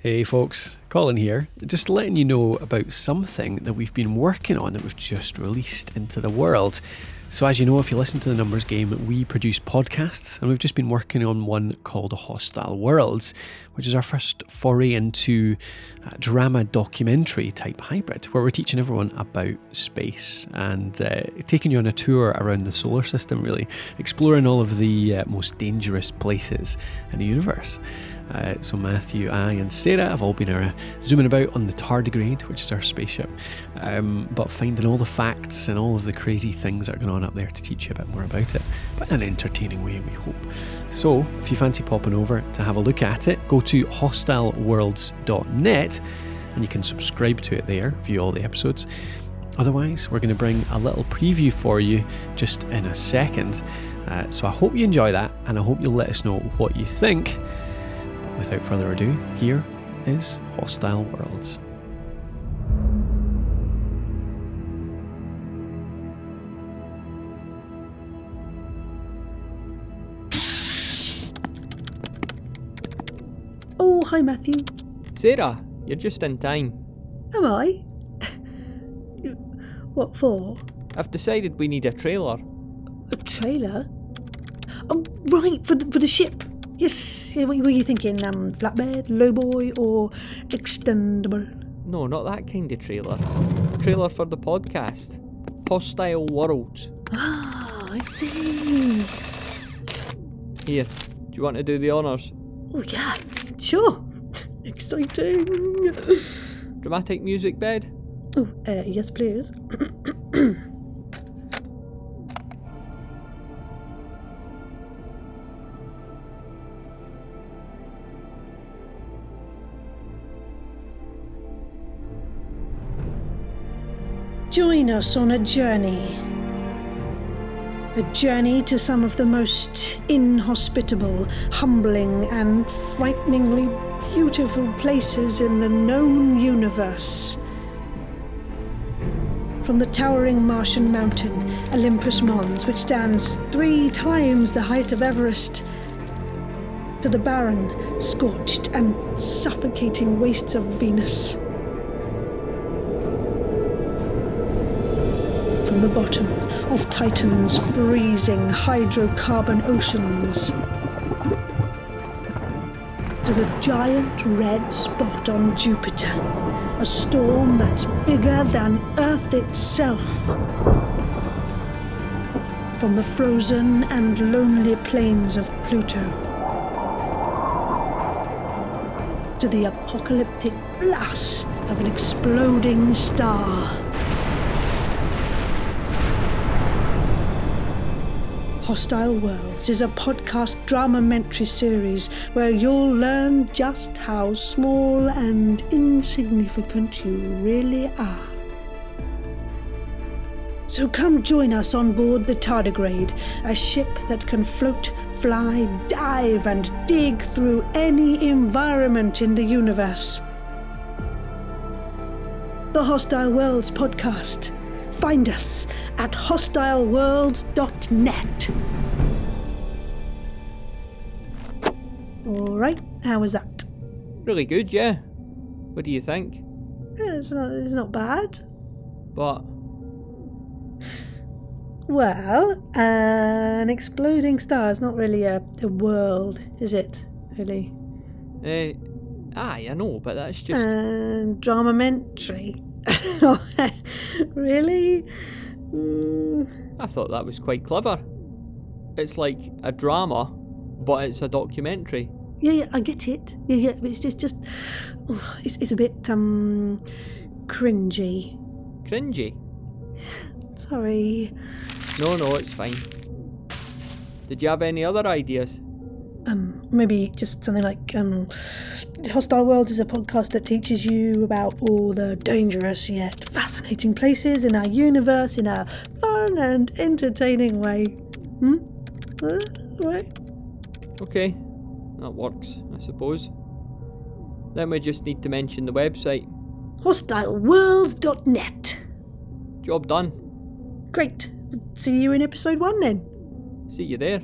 Hey folks, Colin here. Just letting you know about something that we've been working on that we've just released into the world. So, as you know, if you listen to the Numbers Game, we produce podcasts, and we've just been working on one called Hostile Worlds, which is our first foray into drama documentary type hybrid, where we're teaching everyone about space and uh, taking you on a tour around the solar system, really, exploring all of the uh, most dangerous places in the universe. Uh, so Matthew, I, and Sarah have all been uh, zooming about on the tardigrade, which is our spaceship, um, but finding all the facts and all of the crazy things that are going on up there to teach you a bit more about it, but in an entertaining way, we hope. So, if you fancy popping over to have a look at it, go to hostileworlds.net and you can subscribe to it there, view all the episodes. Otherwise, we're going to bring a little preview for you just in a second. Uh, so I hope you enjoy that, and I hope you'll let us know what you think But without further ado, here is Hostile Worlds. Hi, Matthew. Sarah, you're just in time. Am I? what for? I've decided we need a trailer. A trailer? Oh, right, for the, for the ship. Yes, yeah, what were you thinking? Um, flatbed, lowboy, or extendable? No, not that kind of trailer. Trailer for the podcast. Hostile Worlds. Ah, I see. Here, do you want to do the honours? Oh, yeah, sure. Exciting. Dramatic music bed? Oh, uh, yes, please. Join us on a journey. A journey to some of the most inhospitable, humbling, and frighteningly beautiful places in the known universe. From the towering Martian mountain, Olympus Mons, which stands three times the height of Everest, to the barren, scorched, and suffocating wastes of Venus. From the bottom of Titan's freezing hydrocarbon oceans to the giant red spot on Jupiter, a storm that's bigger than Earth itself. From the frozen and lonely plains of Pluto to the apocalyptic blast of an exploding star. Hostile Worlds is a podcast dramamentary series where you'll learn just how small and insignificant you really are. So come join us on board the Tardigrade, a ship that can float, fly, dive, and dig through any environment in the universe. The Hostile Worlds podcast. Find us at hostileworlds.net. Alright, how was that? Really good, yeah. What do you think? Yeah, It's not, it's not bad. But Well, an exploding star is not really a, a world, is it? Really? uh, aye, I know, but that's just And dramamentary. really? Mm, I thought that was quite clever. It's like a drama, but it's a documentary. yeah, yeah, I get it. Yeah, yeah, but it's just, just oh, it's, it's a bit um cringy. Cringy. Sorry. No, no, it's fine. Did you have any other ideas? Maybe just something like um, Hostile Worlds is a podcast that teaches you about all the dangerous yet fascinating places in our universe in a fun and entertaining way. Hmm? Uh, right? Okay, that works, I suppose. Then we just need to mention the website. HostileWorlds.net. Job done. Great. See you in episode one then. See you there.